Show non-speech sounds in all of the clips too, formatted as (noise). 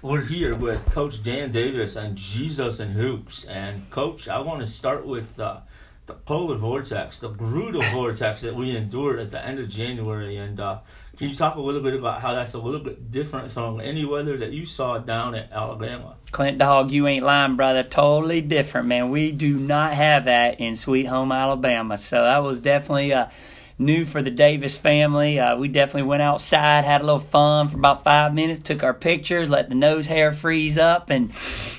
We're here with Coach Dan Davis and Jesus and Hoops. And Coach, I want to start with uh, the polar vortex, the brutal (laughs) vortex that we endured at the end of January. And uh, can you talk a little bit about how that's a little bit different from any weather that you saw down at Alabama? Clint Dog, you ain't lying, brother. Totally different, man. We do not have that in Sweet Home Alabama. So that was definitely a. Uh, new for the Davis family. Uh, we definitely went outside, had a little fun for about five minutes, took our pictures, let the nose hair freeze up, and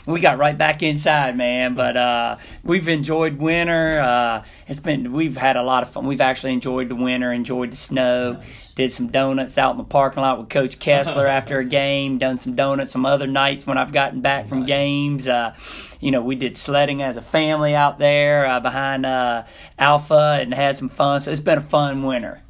we got right back inside, man. But uh, we've enjoyed winter. Uh, it's been we've had a lot of fun. We've actually enjoyed the winter, enjoyed the snow. Nice. Did some donuts out in the parking lot with Coach Kessler (laughs) after a game. Done some donuts some other nights when I've gotten back from nice. games. Uh, you know, we did sledding as a family out there uh, behind uh, Alpha and had some fun. So it's been a fun winter.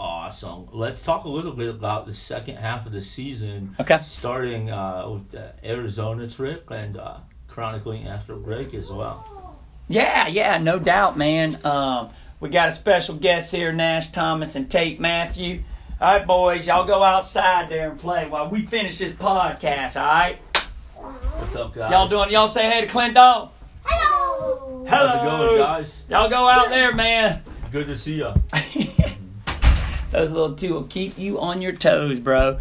Awesome. Let's talk a little bit about the second half of the season. Okay. Starting uh, with the Arizona trip and uh, chronicling after break as well. Yeah, yeah, no doubt, man. Um, we got a special guest here, Nash Thomas and Tate Matthew. All right, boys, y'all go outside there and play while we finish this podcast. All right. What's up, guys? Y'all doing? Y'all say hey to Clint Dog. Hello. Hello. How's it going, guys? Y'all go out there, man. Good to see you. (laughs) Those little two will keep you on your toes, bro.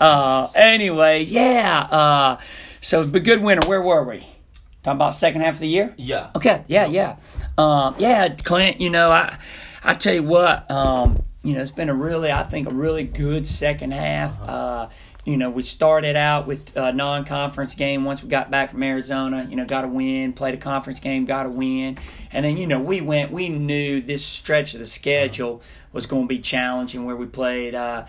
Uh, anyway, yeah. Uh, so it's a good winter. Where were we? Talking about second half of the year? Yeah. Okay. Yeah. Yeah. Um, yeah, Clint. You know, I I tell you what. Um, you know, it's been a really, I think, a really good second half. Uh-huh. Uh, you know, we started out with a non-conference game once we got back from Arizona. You know, got a win, played a conference game, got a win, and then you know we went. We knew this stretch of the schedule was going to be challenging, where we played. Uh,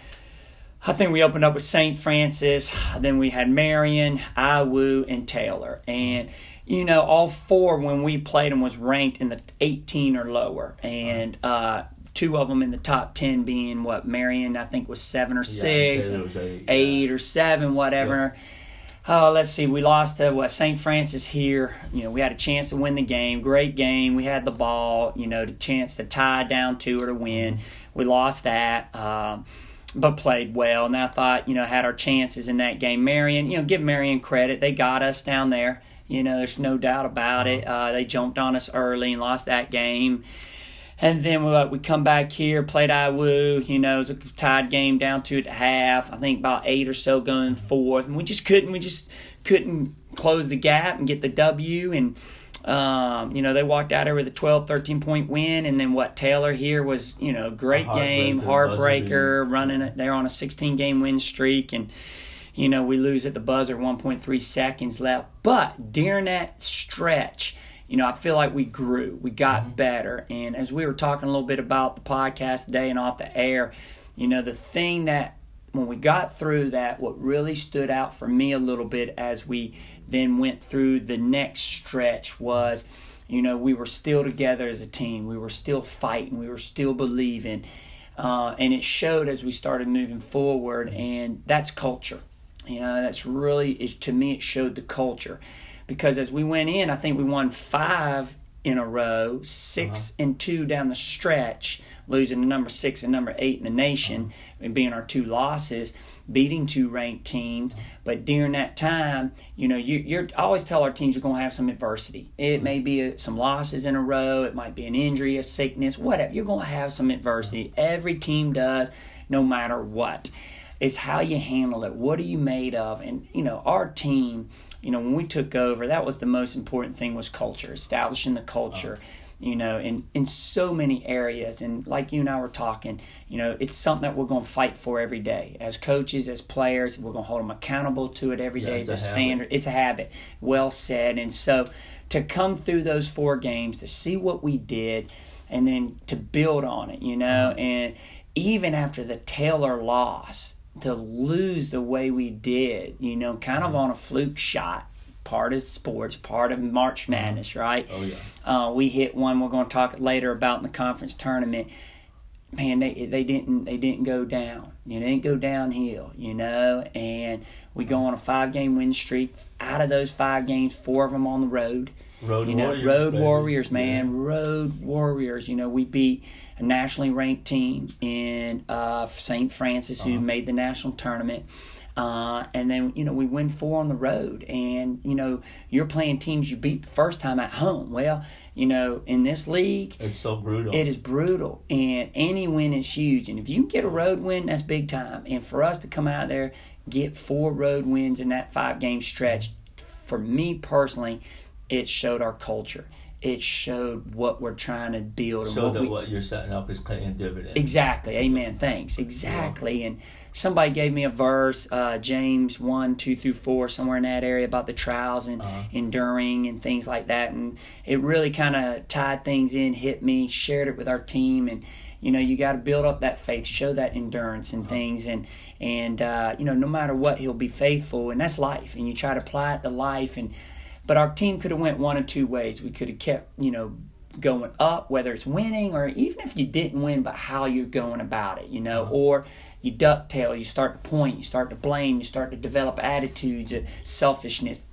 I think we opened up with St. Francis, then we had Marian, IWU, and Taylor, and you know, all four when we played them was ranked in the 18 or lower, and uh, two of them in the top 10 being what Marian, I think was seven or six, yeah, eight, eight or seven, whatever. Yeah. Oh, let's see. We lost to what St. Francis here. You know, we had a chance to win the game. Great game. We had the ball. You know, the chance to tie down two or to win. Mm-hmm. We lost that. Um, but played well. And I thought, you know, had our chances in that game. Marian, you know, give Marian credit. They got us down there. You know, there's no doubt about it. Uh, they jumped on us early and lost that game. And then we, uh, we come back here, played IWU. You know, it was a tied game down to at half. I think about eight or so going fourth, and we just couldn't. We just couldn't close the gap and get the W. And um, you know, they walked out here with a 12, 13 point win. And then what? Taylor here was you know great game, heartbreaker, running it. They're on a 16 game win streak, and you know, we lose at the buzzer, 1.3 seconds left. But during that stretch, you know, I feel like we grew, we got mm-hmm. better. And as we were talking a little bit about the podcast today and off the air, you know, the thing that when we got through that, what really stood out for me a little bit as we then went through the next stretch was, you know, we were still together as a team. We were still fighting. We were still believing. Uh, and it showed as we started moving forward, and that's culture. You know, that's really, it, to me, it showed the culture. Because as we went in, I think we won five in a row, 6 uh-huh. and two down the stretch, losing to number six and number eight in the nation, uh-huh. and being our two losses, beating two ranked teams. Uh-huh. But during that time, you know, you, you're I always tell our teams you're going to have some adversity. It uh-huh. may be a, some losses in a row, it might be an injury, a sickness, whatever. You're going to have some adversity. Every team does, no matter what. It's how you handle it. What are you made of? And you know, our team, you know, when we took over, that was the most important thing was culture, establishing the culture. Oh. You know, in in so many areas, and like you and I were talking, you know, it's something that we're going to fight for every day as coaches, as players. We're going to hold them accountable to it every yeah, day. The standard, it's a habit. Well said. And so, to come through those four games, to see what we did, and then to build on it, you know, mm-hmm. and even after the Taylor loss, to lose the way we did, you know, kind of on a fluke shot. Part of sports, part of March mm-hmm. Madness, right? Oh yeah. Uh, we hit one. We're going to talk later about in the conference tournament. Man, they they didn't they didn't go down. You know, they didn't go downhill. You know, and we go on a five game win streak. Out of those five games, four of them on the road. Road you know, Warriors, Road baby. Warriors, man, Road Warriors. You know, we beat a nationally ranked team in uh, St. Francis who Uh-huh. made the national tournament. Uh, and then you know we win four on the road, and you know you're playing teams you beat the first time at home. Well, you know in this league, It's so brutal. it is brutal, and any win is huge. And if you get a road win, that's big time. And for us to come out there, get four road wins in that five game stretch, for me personally, it showed our culture. It showed what we're trying to build so what that we what you're setting up is paying dividends. Exactly. Amen. Thanks. Exactly. And somebody gave me a verse, uh, James 1, 2 through 4, somewhere in that area about the trials and Uh-huh. enduring and things like that. And it really kind of tied things in, hit me, shared it with our team. And, you know, you got to build up that faith, show that endurance and things. And, and uh, you know, no matter what, he'll be faithful. And that's life. And you try to apply it to life. And, but our team could have went one of two ways. We could have kept, you know, going up, whether it's winning or even if you didn't win, but how you're going about it, you know, Uh-huh. or you ducktail, you start to point, you start to blame, you start to develop attitudes of selfishness.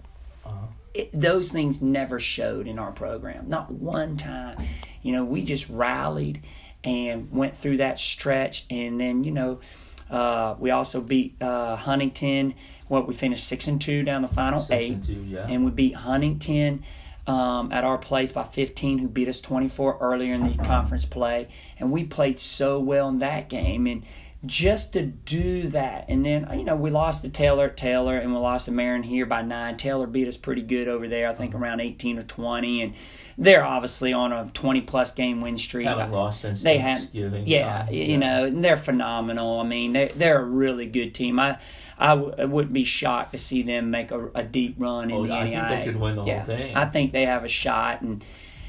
Uh-huh. It, those things never showed in our program, not one time. You know, we just rallied and went through that stretch, and then you know, uh, we also beat uh, Huntington. What we finished six and two down the final Six eight, and two, yeah. and we beat Huntington um, at our place by 15, who beat us 24 earlier in the conference play. And we played so well in that game. And just to do that, and then, uh, you know, we lost to Taylor Taylor and we lost to Marian here by nine. Taylor beat us pretty good over there, I think around 18 or 20. And they're obviously on a 20 plus game win streak. Haven't lost since They had, yeah, time. you know, and they're phenomenal. I mean, they they're a really good team. I I, w- I wouldn't be shocked to see them make a, a deep run oh, in Oh, the I think they could win the whole thing. I think they have a shot, and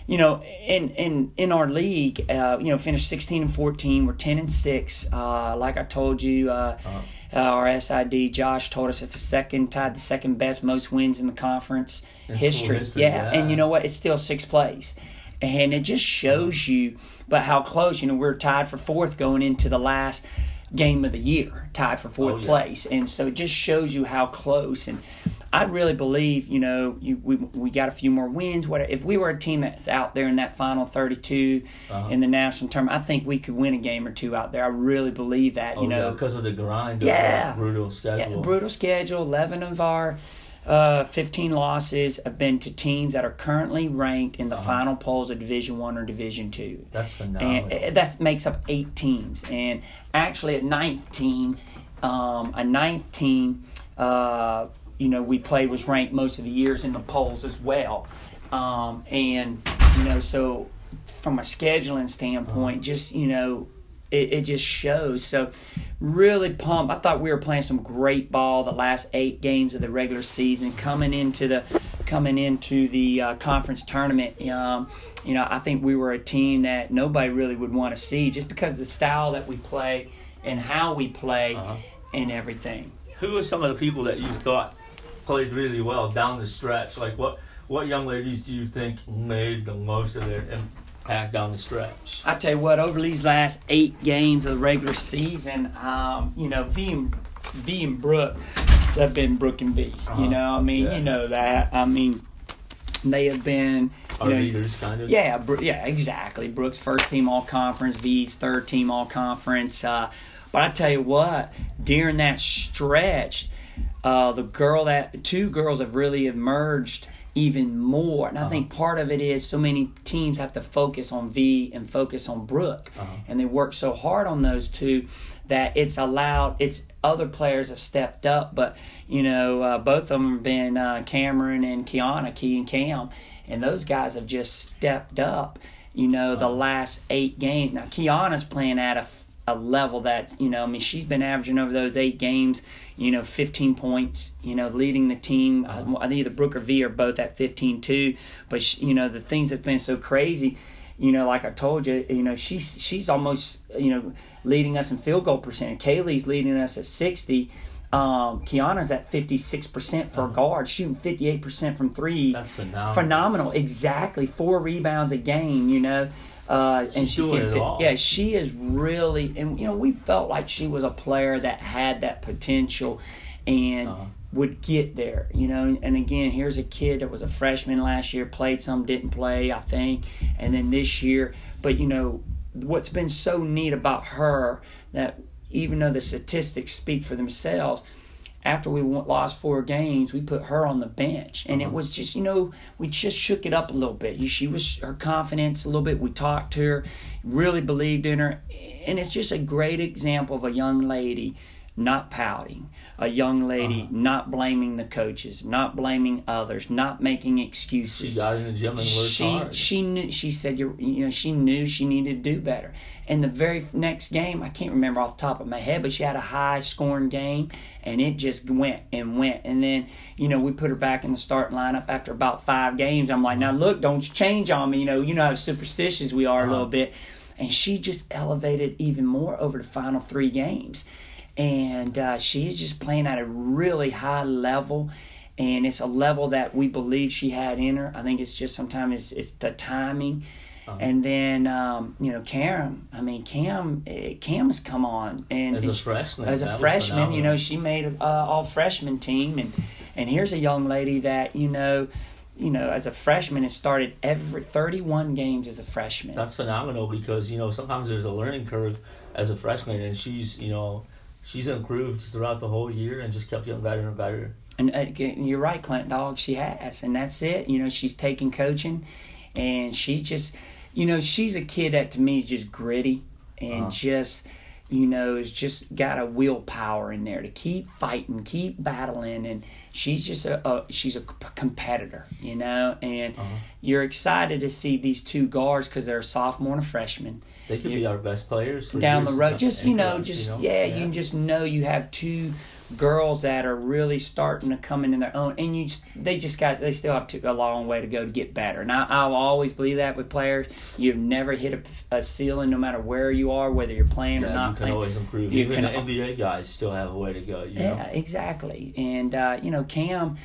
you know, in in in our league, uh, you know, finished sixteen and fourteen. We're ten and six. Uh, like I told you. Uh, Uh-huh. uh, our SID Josh told us it's the second tied the second best most wins in the conference In history. history, yeah. yeah. and you know what? It's still sixth place, and it just shows you, but how close. You know, we're tied for fourth going into the last game of the year, tied for fourth Oh, yeah. place, and so it just shows you how close. And I really believe, you know, you, we we got a few more wins. What if we were a team that's out there in that final 32 Uh-huh. in the national tournament? I think we could win a game or two out there. I really believe that. Oh, you know, yeah, because of the grind of Yeah. the brutal schedule. yeah, brutal schedule. Eleven of our uh, fifteen losses have been to teams that are currently ranked in the Uh-huh. final polls of Division One or Division Two, That's phenomenal. and that makes up eight teams. And actually, a ninth team, um, a ninth team, uh, you know, we played was ranked most of the years in the polls as well. Um, and you know, so from a scheduling standpoint, just you know, it, it just shows. So really pumped. I thought we were playing some great ball the last eight games of the regular season, coming into the coming into the uh, conference tournament. Um, you know, I think we were a team that nobody really would want to see just because of the style that we play and how we play Uh-huh. and everything. Who are some of the people that you thought played really well down the stretch? Like what what young ladies do you think made the most of their impact down the stretch? I tell you what, over these last eight games of the regular season, um, you know, V and V and Brooke have been Brooke and V. Uh-huh. You know, I mean, Yeah. you know that. I mean, they have been Our you know, leaders, kind of. Yeah, yeah, exactly. Brooks first team all conference, V's third team all conference. Uh, but I tell you what, during that stretch, uh, the girl that two girls have really emerged even more, and I think part of it is so many teams have to focus on V and focus on Brooke, and they work so hard on those two that it's allowed it's other players have stepped up but you know uh, both of them have been uh, cameron and kiana key and cam and those guys have just stepped up you know the last eight games. Now kiana's playing at a, a level that you know i mean she's been averaging over those eight games you know 15 points you know leading the team uh, i think either brooke or v are both at 15 too but she, you know the things have been so crazy you know, like I told you, you know, she's she's almost you know leading us in field goal percentage. Kaylee's leading us at sixty. Um, Kiana's at fifty six percent for a guard, shooting fifty eight percent from three. That's phenomenal. Phenomenal, exactly. Four rebounds a game, you know. Uh, and She's she's doing getting it fit. all. Yeah, she is really, and you know, we felt like she was a player that had that potential, and Uh-huh. would get there, you know. And again, here's a kid that was a freshman last year, played some, didn't play, I think, and then this year. But you know, what's been so neat about her that even though the statistics speak for themselves, after we lost four games, we put her on the bench, and it uh-huh. was just you know we just shook it up a little bit. She was her confidence a little bit. We talked to her, really believed in her, and it's just a great example of a young lady not pouting, a young lady uh-huh. not blaming the coaches, not blaming others, not making She excuses got in the gym and worked she hard. she knew she said you you know she knew she needed to do better. And the very next game i can't remember off the top of my head but she had a high scoring game and it just went and went. And then you know we put her back in the starting lineup after about five games. I'm like now look don't you change on me you know you know how superstitious we are a little uh-huh. bit. And she just elevated even more over the final three games and uh, she is just playing at a really high level and it's a level that we believe she had in her i think it's just sometimes it's, it's the timing and then um, you know Cam. I mean Cam. eh, Cam's come on and As a freshman, As a freshman, you know she made an uh, all freshman team, and and here's a young lady that you know, you know as a freshman has started every 31 games as a freshman. That's phenomenal because you know sometimes there's a learning curve as a freshman, and she's you know she's improved throughout the whole year and just kept getting better and better. And uh, you're right, Clint Dog. She has, and that's it. You know, she's taking coaching, and she just, you know, she's a kid that to me is just gritty and Uh-huh. just, you know, has just got a willpower in there to keep fighting, keep battling, and she's just a, a she's a competitor, you know. And Uh-huh. you're excited to see these two guards because they're a sophomore and a freshman They could You- be our best players down the road. Just you know, just you know? yeah, you can just know you have two girls that are really starting to come into their own, and you just, they just got they still have to, a long way to go to get better. And I, I'll always believe that with players, you've never hit a, a ceiling, no matter where you are, whether you're playing or Yeah, not you can playing. always improve. You Even can the NBA guys still have a way to go. You know? Yeah, exactly. And uh, you know, Cam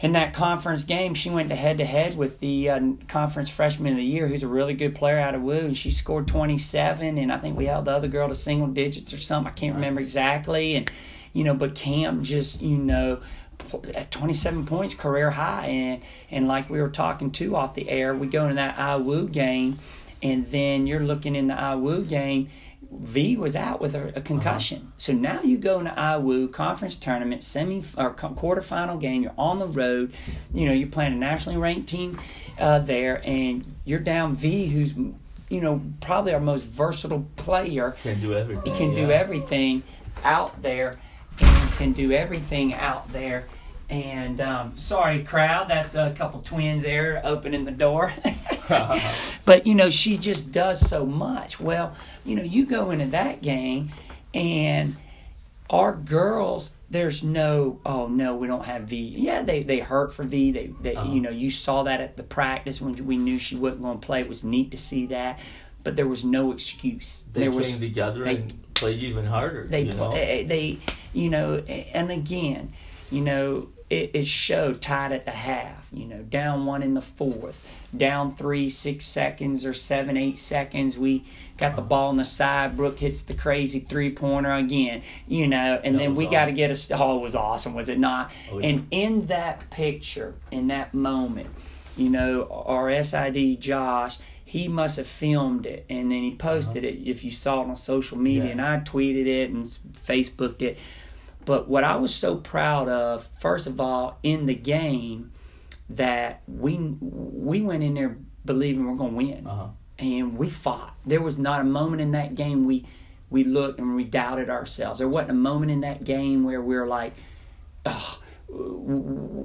in that conference game, she went to head to head with the uh, conference freshman of the year, who's a really good player out of Woo, and she scored 27. And I think we held the other girl to single digits or something. I can't remember exactly. And you know, but Cam just you know. At 27 points, career high, and and like we were talking too off the air, we go into that IWU game, and then you're looking in the IWU game, V was out with a, a concussion. So now you go into IWU conference tournament, semi or quarterfinal game. You're on the road. You know you're playing a nationally ranked team uh, there, and you're down V, who's you know probably our most versatile player. Can do everything. He can do everything out there, and can do everything out there. And um, sorry, crowd, that's a couple twins there opening the door. (laughs) (laughs) but you know, she just does so much. Well, you know, you go into that game, and our girls, there's no, oh no, we don't have V. Yeah, they they hurt for V. They, they Uh-huh. you know, you saw that at the practice when we knew she wasn't going to play. It was neat to see that, but there was no excuse. They there came was together they- and played even harder. they you know? Eh, eh, they you know and again you know it, it showed tied at the half you know down one in the fourth down three six seconds or seven eight seconds we got the ball on the side brooke hits the crazy three pointer again you know and That then we got to get a oh it was awesome was it not Oh, yeah. and in that picture in that moment you know our sid josh he must have filmed it and then he posted it if you saw it on social media Yeah. and i tweeted it and facebooked it but what i was so proud of first of all in the game that we we went in there believing we're going to win Uh-huh. and we fought. There was not a moment in that game we we looked and we doubted ourselves. There wasn't a moment in that game where we were like, "Oh,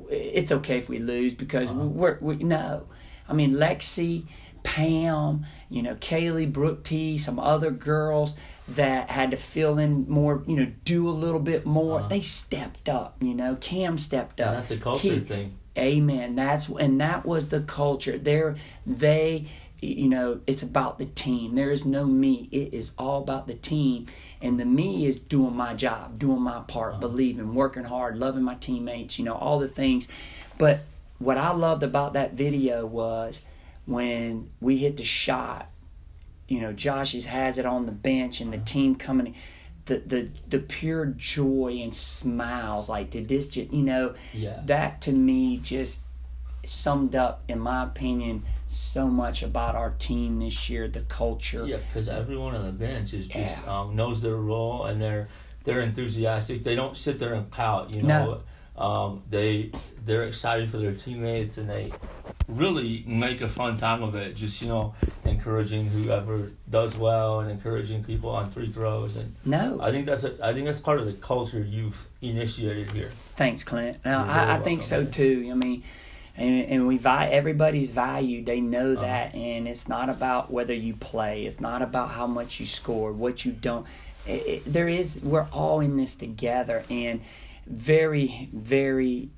it's okay if we lose because we're we, no." I mean, Lexi, Pam, you know, Kaylee, Brooke T, some other girls that had to fill in more, you know, do a little bit more. Uh-huh. They stepped up, you know. Cam stepped up. And that's a culture Keith- thing. Amen. That's and that was the culture. There, they, you know, it's about the team. There is no me. It is all about the team, and the me is doing my job, doing my part, uh-huh. believing, working hard, loving my teammates. You know, all the things. But what I loved about that video was when we hit the shot. You know, Josh has it on the bench, and the team coming. the the the pure joy and smiles. Like did this just you know Yeah. that to me just summed up, in my opinion, so much about our team this year. The culture. Yeah, because everyone on the bench is just Yeah. um, knows their role and they're they're enthusiastic. They don't sit there and pout. You know, um, they they're excited for their teammates and they really make a fun time of it. Just you know, encouraging whoever does well and encouraging people on free throws and No, I think that's a, I think that's part of the culture you've initiated here. Thanks, Clint. You're I, I think so too. I mean, and, and we vi- everybody's valued. They know Uh-huh. that, and it's not about whether you play. It's not about how much you score, what you don't. It, it, there is. We're all in this together, and very, very.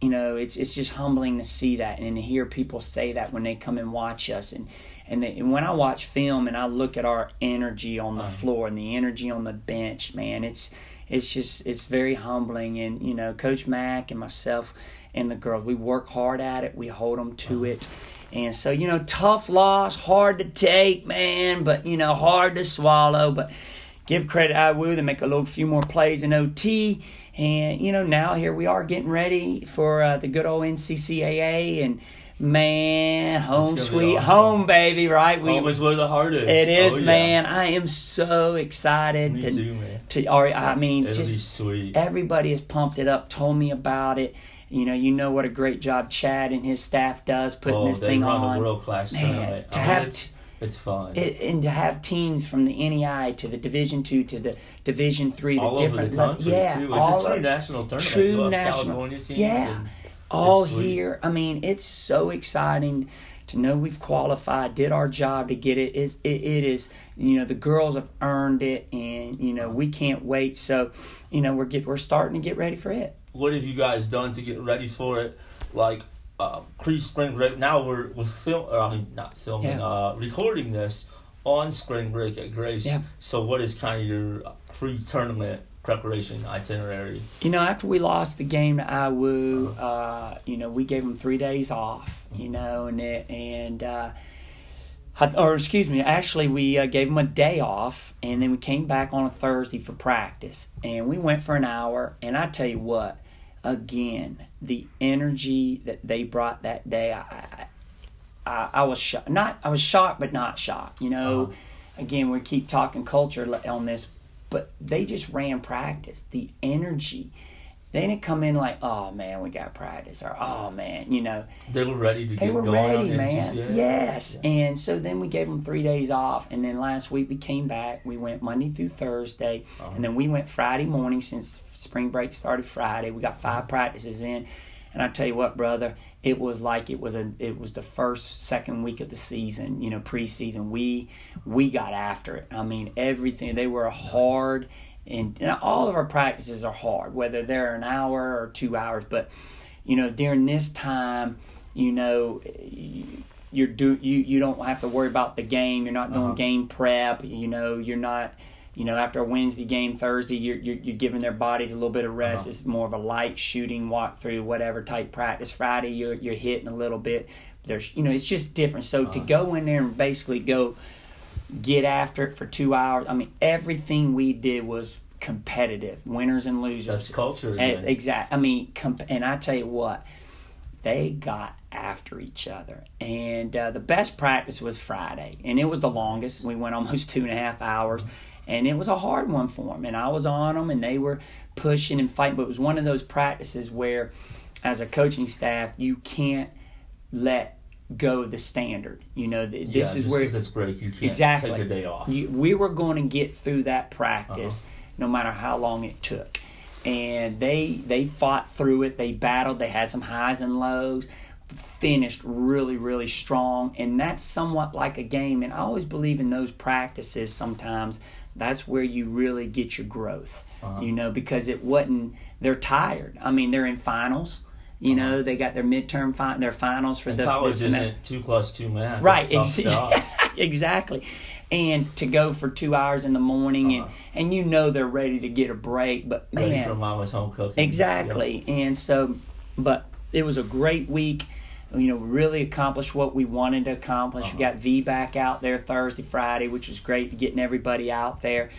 You know, it's it's just humbling to see that and to hear people say that when they come and watch us, and and, they, and when I watch film and I look at our energy on the Uh-huh. floor and the energy on the bench, man, it's it's just it's very humbling. And you know coach mack and myself and the girls we work hard at it. We hold them to it. And so you know tough loss hard to take man but you know hard to swallow. But give credit IWU they make a little few more plays in ot and you know now here we are getting ready for uh, the good old nccaa and man home It's gonna be sweet awesome. home baby right we Home is where the heart is. it is Oh, yeah. man i am so excited Me to, too, man. to or i mean It'll just everybody has pumped it up, told me about it. You know, you know what a great job Chad and his staff does putting oh, this thing on. world class Man, to I have it's fun. It, and to have teams from the NAIA to the Division two to the Division three, the all over different the level- country yeah, too. It's all a true national tournament. true national- yeah. all here. I mean, it's so exciting to know we've qualified, did our job to get it. It, it, it is, you know, the girls have earned it, and you know we can't wait. So, you know, we're get we're starting to get ready for it. What have you guys done to get ready for it? Like uh, pre spring break. Now we're we're film. I mean, not filming. Yeah. Uh, recording this on spring break at Grace. Yeah. So what is kind of your pre tournament preparation itinerary? You know, after we lost the game to IWU, uh, you know, we gave them three days off. You know, and it, and uh, or excuse me, actually, we uh, gave them a day off, and then we came back on a Thursday for practice, and we went for an hour. And I tell you what, again, the energy that they brought that day, I, I, I, was shocked. Not, I was shocked, but not shocked. You know, Uh-huh. again, we keep talking culture on this, but they just ran practice. The energy. They didn't come in like, oh man, we got practice, or oh man, you know, They were ready to they get were going ready, man. NCCA? Yes. And so then we gave them three days off. And then last week we came back. We went Monday through Thursday. Uh-huh. And then we went Friday morning since spring break started Friday. We got five practices in. And I tell you what, brother, it was like it was a it was the first second week of the season, you know, preseason. We we got after it. I mean, everything. They were hard, and, and all of our practices are hard, whether they're an hour or two hours. But you know, during this time, you know, you- you're do you you don't have to worry about the game. You're not doing Uh-huh. game prep. You know, you're not. You know, after a Wednesday game, Thursday, you're, you're, you're giving their bodies a little bit of rest. Uh-huh. It's more of a light shooting, walk through, whatever type practice. Friday, you're, you're hitting a little bit. There's, you know, it's just different. So to Uh-huh. go in there and basically go get after it for two hours, I mean, everything we did was competitive, winners and losers. That's culture. And- again. Exact. I mean, comp- and I tell you what, they got after each other. And uh, the best practice was Friday, and it was the longest. We went almost (laughs) two and a half hours, and it was a hard one for them. And I was on them, and they were pushing and fighting. But it was one of those practices where, as a coaching staff, you can't let go the standard. You know, th- Yeah, this is just where it's break. You can't Exactly. take a day off. you, we were going to get through that practice Uh-huh. no matter how long it took and they they fought through it they battled they had some highs and lows finished really really strong and that's somewhat like a game and i always believe in those practices sometimes that's where you really get your growth Uh-huh. you know because it wasn't they're tired i mean they're in finals you know they got their midterm fi- their finals for And the, college the isn't two plus two math. right ex- (laughs) exactly. And to go for two hours in the morning Uh-huh. and and you know they're ready to get a break but Ready man. for mama's home cooking. exactly. And so but it was a great week. You know really accomplished what we wanted to accomplish. We Uh-huh. got v back out there thursday friday which was great getting everybody out there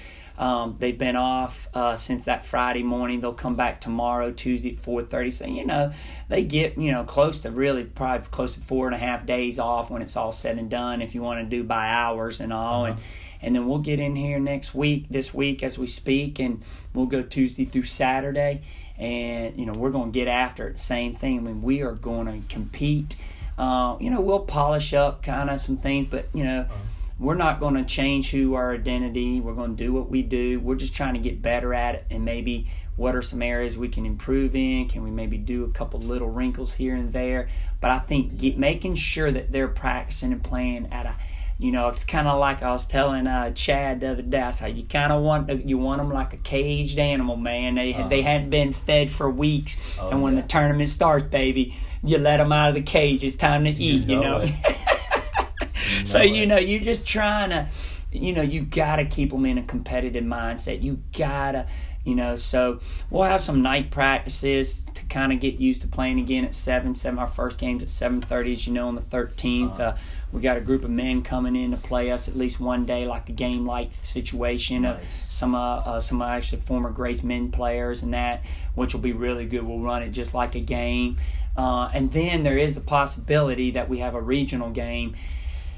Um, they've been off uh, since that Friday morning. They'll come back tomorrow, Tuesday at four thirty. So you know they get you know close to really probably close to four and a half days off when it's all said and done. If you want to do by hours and all, uh-huh. and and then we'll get in here next week, this week as we speak, and we'll go Tuesday through Saturday, and you know we're going to get after it. Same thing. I mean, we are going to compete. Uh, you know, we'll polish up kind of some things, but you know. Uh-huh we're not going to change who our identity. We're going to do what we do. We're just trying to get better at it and maybe what are some areas we can improve in? Can we maybe do a couple little wrinkles here and there? But I think get, making sure that they're practicing and playing at a you know, it's kind of like I was telling uh, Chad the other day. I said you kind of want you want them like a caged animal, man. They uh-huh. they hadn't been fed for weeks, oh, and when yeah. the tournament starts, baby, you let them out of the cage. It's time to eat. You know. You know? (laughs) so you know, you're just trying to, you know, you gotta keep them in a competitive mindset. You gotta, you know. So we'll have some night practices to kind of get used to playing again at seven. Seven. Our first game's at seven thirty, as you know, on the 13th uh-huh. uh, we got a group of men coming in to play us at least one day, like a game like situation. Nice. some uh, uh, some actually former Grace men players and that, which will be really good. We'll run it just like a game, uh, and then there is the possibility that we have a regional game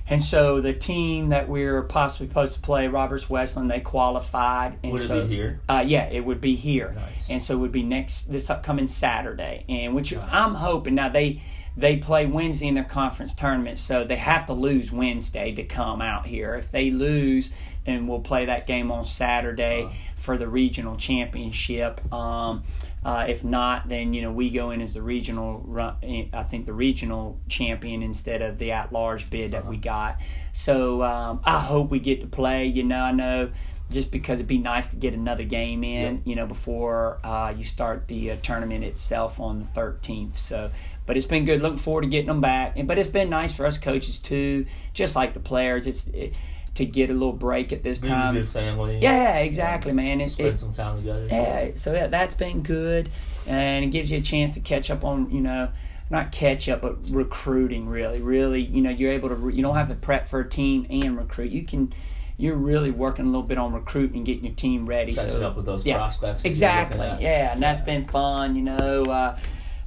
and so the team that we're possibly supposed to play, Roberts Wesleyan, they qualified. And would so, it be here? Uh, yeah, it would be here. Nice. And so it would be next this upcoming Saturday. And which nice. I'm hoping now they they play Wednesday in their conference tournament, so they have to lose Wednesday to come out here. If they lose, then we'll play that game on Saturday uh, for the regional championship. Um, uh, if not, then you know we go in as the regional. I think the regional champion instead of the at-large bid that we uh-huh. got. So um, I hope we get to play. You know, I know just because it'd be nice to get another game in. You know, before uh, you start the uh, tournament itself on the 13th. So, but it's been good. Looking forward to getting them back. And But it's been nice for us coaches too, just like the players. It's it, to get a little break at this Be time. Good family. Yeah, exactly, yeah. man. It, Spend it, some time together. Yeah, so yeah, that's been good, and it gives you a chance to catch up on you know not catch up, but recruiting really, really. You know, you're able to. Re- you don't have to prep for a team and recruit. You can. You're really working a little bit on recruiting and getting your team ready. Catching so, up with those yeah, prospects. Exactly. Yeah, and that's been fun. You know. Uh,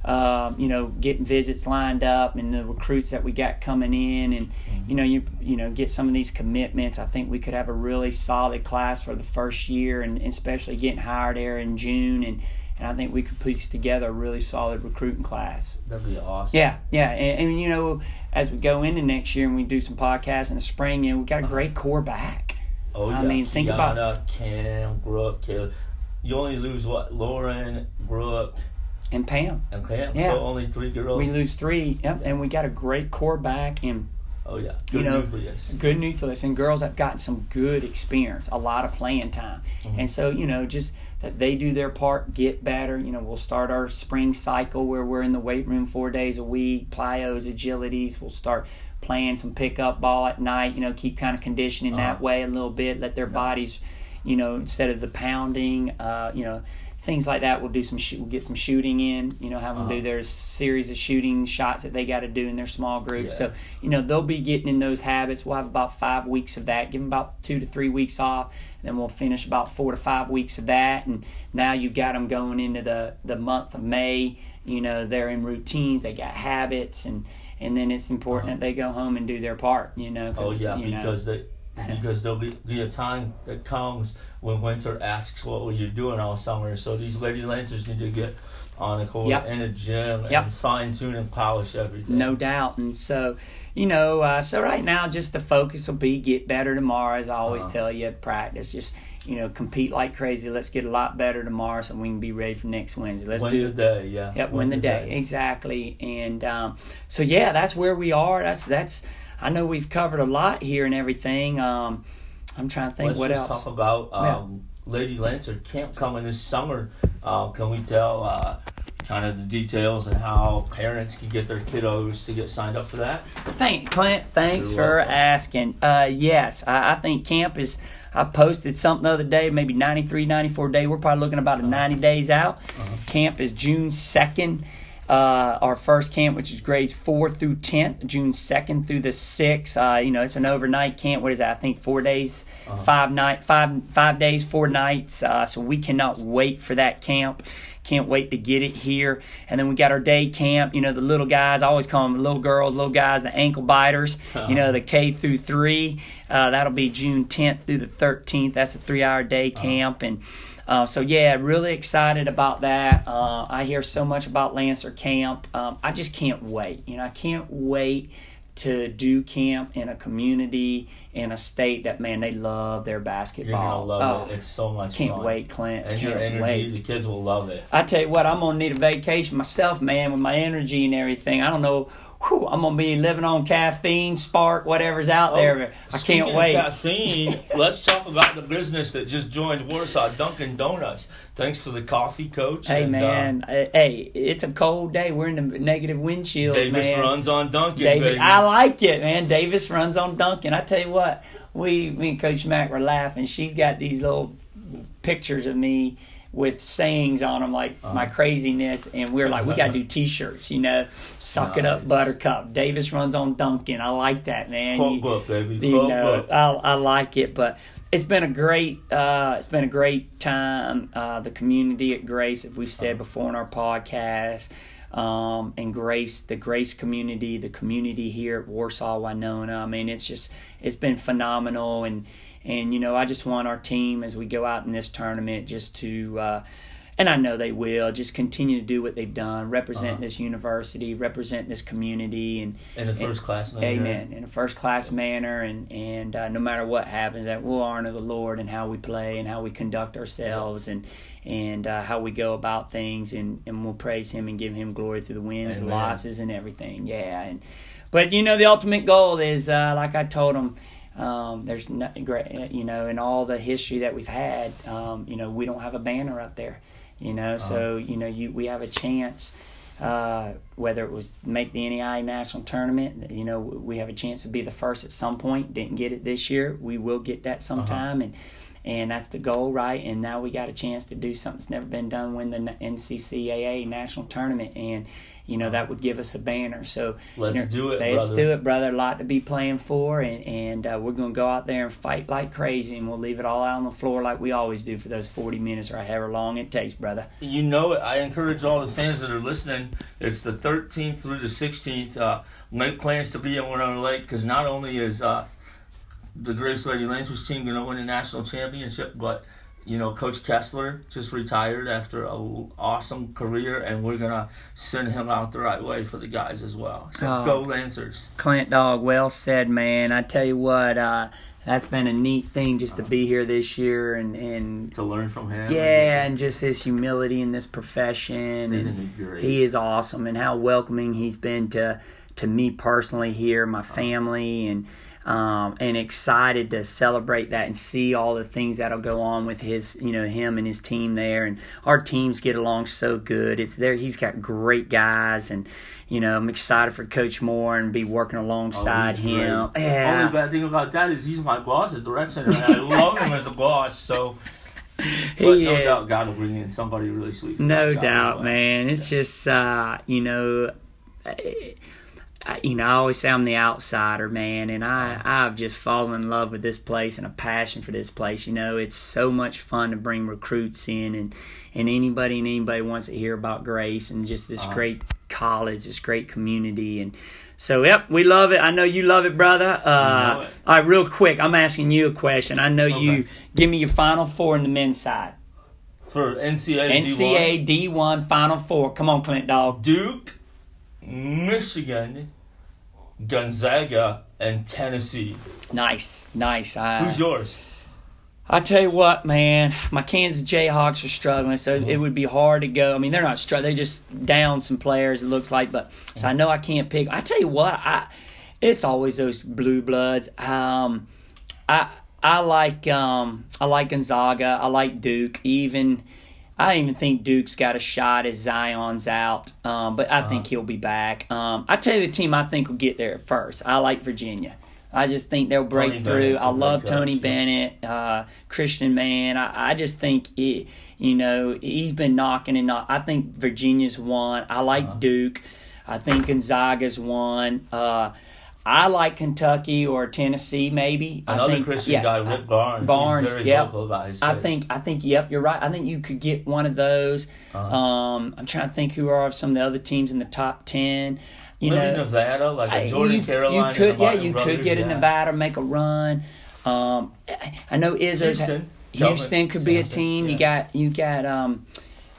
um, you know, getting visits lined up and the recruits that we got coming in, and you know, you you know, get some of these commitments. I think we could have a really solid class for the first year, and, and especially getting hired there in June, and and I think we could put together a really solid recruiting class. That'd be awesome. Yeah, yeah, and, and you know, as we go into next year and we do some podcasts in the spring, and we got a uh-huh. great core back. Oh yeah. I mean, think Kiana, about Cam, Brooke. You only lose what? Lauren, Brooke, and Pam. And Pam. Yeah. So only three girls. We lose three. Yep. And we got a great core back and. Oh yeah, good you know, nucleus. Good nucleus, and girls have gotten some good experience, a lot of playing time, mm-hmm. and so you know just that they do their part, get better. You know, we'll start our spring cycle where we're in the weight room four days a week, plyos, agilities. We'll start playing some pickup ball at night. You know, keep kind of conditioning uh-huh. that way a little bit. Let their nice. bodies, you know, instead of the pounding, uh, you know things like that. We'll do some we'll get some shooting in. You know, have them uh-huh. do their series of shooting shots that they got to do in their small groups. Yeah. So you know they'll be getting in those habits. We'll have about five weeks of that. Give them about two to three weeks off. And then we'll finish about four to five weeks of that. And now you've got them going into the the month of May. You know they're in routines. They got habits and. And then it's important uh-huh. that they go home and do their part, you know. Oh yeah, because know. they because there'll be, be a time that comes when winter asks what were you doing all summer. So these lady lancers need to get on the court yep. in a gym and yep. fine tune and polish everything. No doubt. And so, you know, uh, so right now, just the focus will be get better tomorrow, as I always uh-huh. tell you, practice. Just you know, compete like crazy. Let's get a lot better tomorrow so we can be ready for next Wednesday. Let's win do the day, yeah. Yep, win, win the, the day. day. exactly. And um, so yeah, that's where we are. That's that's I know we've covered a lot here and everything. Um, I'm trying to think Let's what just else. talk about um, yeah. Lady Lancer camp coming this summer. Uh, can we tell uh, kind of the details and how parents can get their kiddos to get signed up for that? Thank Clint. Thanks You're for welcome. asking. Uh, yes, I, I, think camp is. I posted something the other day, maybe 93, 94 day. We're probably looking about a uh-huh. 90 days out. Uh-huh. Camp is June 2nd uh, our first camp, which is grades four through tenth, June second through the sixth. Uh, you know, it's an overnight camp. What is that? I think four days, uh-huh. five night, five five days, four nights. Uh, so we cannot wait for that camp. Can't wait to get it here. And then we got our day camp. You know, the little guys. I always call them little girls, little guys, the ankle biters. Uh-huh. You know, the K through three. Uh, that'll be June 10th through the 13th. That's a three-hour day uh-huh. camp, and uh, so yeah, really excited about that. Uh, I hear so much about Lancer Camp. Um, I just can't wait. You know, I can't wait to do camp in a community in a state that man they love their basketball. You're gonna love oh, it. It's so much. Can't fun. wait, Clint. And can't your energy, wait. the kids will love it. I tell you what, I'm gonna need a vacation myself, man, with my energy and everything. I don't know whew, I'm gonna be living on caffeine, spark, whatever's out oh, there. I can't wait. caffeine. (laughs) let's talk about the business that just joined Warsaw, Dunkin' Donuts. Thanks for the coffee, Coach. Hey and, man, uh, hey, it's a cold day. We're in the negative windshield. Davis man. runs on Dunkin'. Davis, baby. I like it, man. Davis runs on Dunkin'. I tell you what, we, me and Coach Mac were laughing. She's got these little pictures of me with sayings on them like uh-huh. my craziness and we're like we got to do t-shirts you know suck nice. it up buttercup davis runs on dunkin i like that man Pump you, up, baby. you Pump know up. I, I like it but it's been a great uh, it's been a great time uh, the community at grace as we've said uh-huh. before in our podcast um, and grace the grace community the community here at warsaw winona i mean it's just it's been phenomenal and and you know, I just want our team as we go out in this tournament just to. Uh, and I know they will just continue to do what they've done, represent uh-huh. this university, represent this community, and in a first class manner. Amen. In a first class manner, and and uh, no matter what happens, that we'll honor the Lord and how we play and how we conduct ourselves, and and uh, how we go about things, and and we'll praise Him and give Him glory through the wins, Amen. the losses, and everything. Yeah, and but you know the ultimate goal is uh, like I told them um, there's nothing great, you know, in all the history that we've had, um, you know, we don't have a banner up there, you know, uh-huh. so, you know, you, we have a chance, uh, whether it was make the NAIA national tournament, you know, we have a chance to be the first at some point. Didn't get it this year. We will get that sometime. Uh-huh. And, and that's the goal, right? And now we got a chance to do something that's never been done, win the NCCAA national tournament, and you know that would give us a banner. So let's you know, do it. Brother. Let's brother. do it, brother. A lot to be playing for, and and uh, we're gonna go out there and fight like crazy, and we'll leave it all out on the floor like we always do for those forty minutes or however long it takes, brother. You know it. I encourage all the fans that are listening. It's the 13th through the 16th. Uh, make plans to be in Winona Lake because not only is uh, the Grace Lady Lancers team going to win a national championship, but you know, Coach Kessler just retired after an awesome career, and we're gonna send him out the right way for the guys as well. So oh, go Lancers! Clint Dog, well said, man. I tell you what, uh, that's been a neat thing just to be here this year and and to learn from him. Yeah, and, and just his humility in this profession, and he, great? he is awesome, and how welcoming he's been to to me personally here, my family, and um, and excited to celebrate that and see all the things that'll go on with his, you know, him and his team there. And our teams get along so good. It's there. He's got great guys, and you know, I'm excited for Coach Moore and be working alongside oh, him. Great. Yeah. Only bad thing about that is he's my boss as director, and I love him as a boss. So. (laughs) he but no is. doubt God will bring in somebody really sweet. No doubt, man. It's just uh, you know. I, you know, I always say I'm the outsider, man, and I I've just fallen in love with this place and a passion for this place. You know, it's so much fun to bring recruits in, and and anybody and anybody wants to hear about Grace and just this uh-huh. great college, this great community, and so yep, we love it. I know you love it, brother. Uh, it. All right, real quick, I'm asking you a question. I know okay. you. Give me your final four in the men's side. For NCAA NCAA D1. D1 Final Four. Come on, Clint Dog. Duke, Michigan, Gonzaga, and Tennessee. Nice, nice. Uh, Who's yours? I tell you what, man, my Kansas Jayhawks are struggling, so mm-hmm. it would be hard to go. I mean, they're not struggling; they just down some players. It looks like, but mm-hmm. so I know I can't pick. I tell you what, I it's always those blue bloods. Um, I I like um I like Gonzaga. I like Duke. Even I even think Duke's got a shot as Zion's out, um, but I uh-huh. think he'll be back. Um, I tell you the team I think will get there first. I like Virginia. I just think they'll break Tony through. Bennett's I love Tony. Bennett, uh, Christian Man. I, I just think it, you know he's been knocking and knock. I think Virginia's won. I like Uh-huh. Duke. I think Gonzaga's won. Uh, I like Kentucky or Tennessee, maybe. I Another think, Christian yeah, guy, Rick Barnes. Barnes, yep. vocal about his I think I think yep, you're right. I think you could get one of those. Uh-huh. Um, I'm trying to think who are some of the other teams in the top ten. You Maybe know, Nevada, like I- a Jordan you, Caroline. you could yeah, you brothers, could get yeah. in Nevada, make a run. Um, I know Izzo's Houston. Houston could be a team. You got you got um,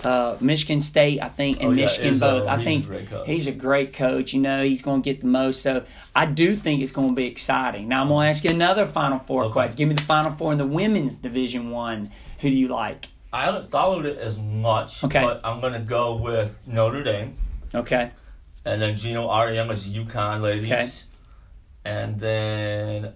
uh, Michigan State, I think, and Oh, yeah, Michigan both. I a think great coach. he's a great coach. You know, he's going to get the most. So I do think it's going to be exciting. Now I'm going to ask you another Final Four Okay. question. Give me the Final Four in the women's Division One. Who do you like? I haven't followed it as much, Okay. but I'm going to go with Notre Dame. Okay, And then Gino Auriemma's UConn ladies. Okay. And then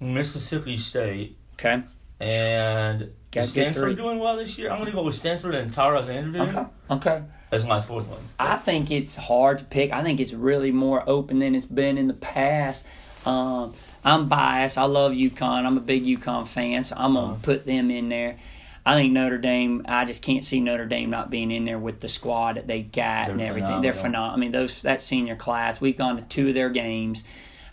Mississippi State. okay, And Got is. Stanford doing well this year? I'm going to go with Stanford and Tara Vanderveer okay, okay. That's my fourth one. I think it's hard to pick. I think it's really more open than it's been in the past. Um, I'm biased. I love UConn. I'm a big UConn fan, so I'm gonna Uh-huh. put them in there. I think Notre Dame. I just can't see Notre Dame not being in there with the squad that they got and They're everything. They're phenomenal. phenomenal. I mean, those that senior class. We've gone to two of their games,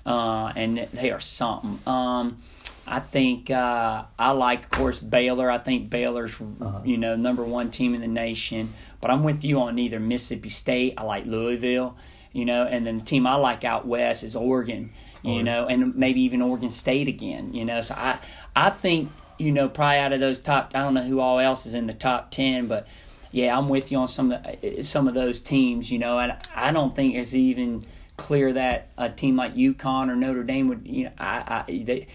uh, and they are something. Um, I think uh, I like, of course, Baylor. I think Baylor's Uh-huh. you know number one team in the nation. But I'm with you on either Mississippi State. I like Louisville, you know, and then the team I like out west is Oregon, you Oregon. know, and maybe even Oregon State again, you know. So I I think you know probably out of those top, I don't know who all else is in the top ten, but yeah, I'm with you on some of the, some of those teams, you know, and I don't think it's even clear that a team like UConn or Notre Dame would, you know, I, I they,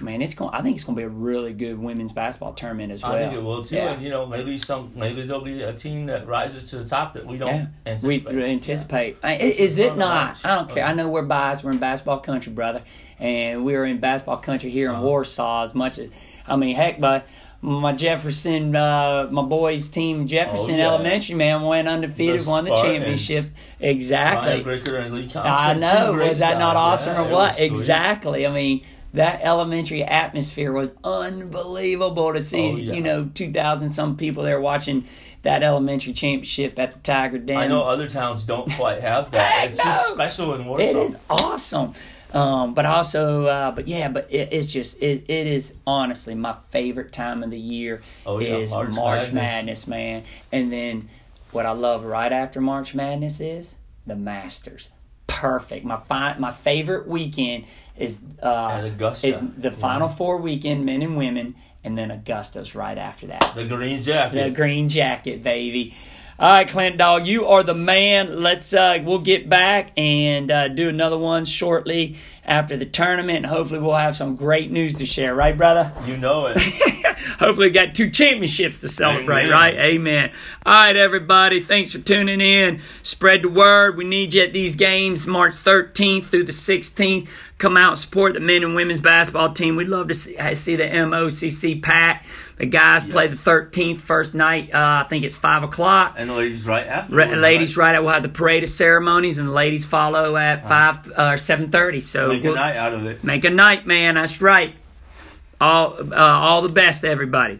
man, it's going. I think it's going to be a really good women's basketball tournament as well. I think it will too. Yeah. And, you know, maybe some, maybe there'll be a team that rises to the top that we don't Yeah, anticipate. we anticipate. I- Is is it not? I don't care. I know we're biased. We're in basketball country, brother, and we're in basketball country here in Uh-huh. Warsaw. As much as I mean, heck, but my Jefferson, uh, my boys' team, Jefferson Oh, yeah. Elementary, man, went undefeated, The won the Spartans. championship. Exactly. Breaker and Lee Thompson. I know. Was that not awesome Yeah, or what? sweet. Exactly. I mean, that elementary atmosphere was unbelievable to see. Oh, yeah. You know, two thousand some people there watching that elementary championship at the Tiger Den. I know other towns don't quite have that. (laughs) It's just special in Warsaw. It is awesome. Um, but also, uh, but yeah, but it, it's just it, it is honestly my favorite time of the year Oh, yeah, is March, March Madness. Madness. man. And then what I love right after March Madness is the Masters. Perfect. My fi- my favorite weekend is uh, is the Final Yeah. Four weekend, men and women, and then Augusta's right after that. The green jacket. The green jacket, baby. All right, Clint Dog, you are the man. Let's uh, we'll get back and uh, do another one shortly after the tournament. And hopefully, we'll have some great news to share, right, brother? You know it. (laughs) hopefully, we got two championships to celebrate, Amen. right? Amen. All right, everybody, thanks for tuning in. Spread the word. We need you at these games, March 13th through the 16th. Come out support the men and women's basketball team. We'd love to see, see the MOCC pack. The guys play the 13th first night. Uh, I think it's five o'clock. And the ladies right after. Re- ladies, right? After We'll have the parade of ceremonies, and the ladies follow at five uh, or seven thirty. So Make a we'll- night out of it. make a night, man. That's right. All uh, all the best, to everybody.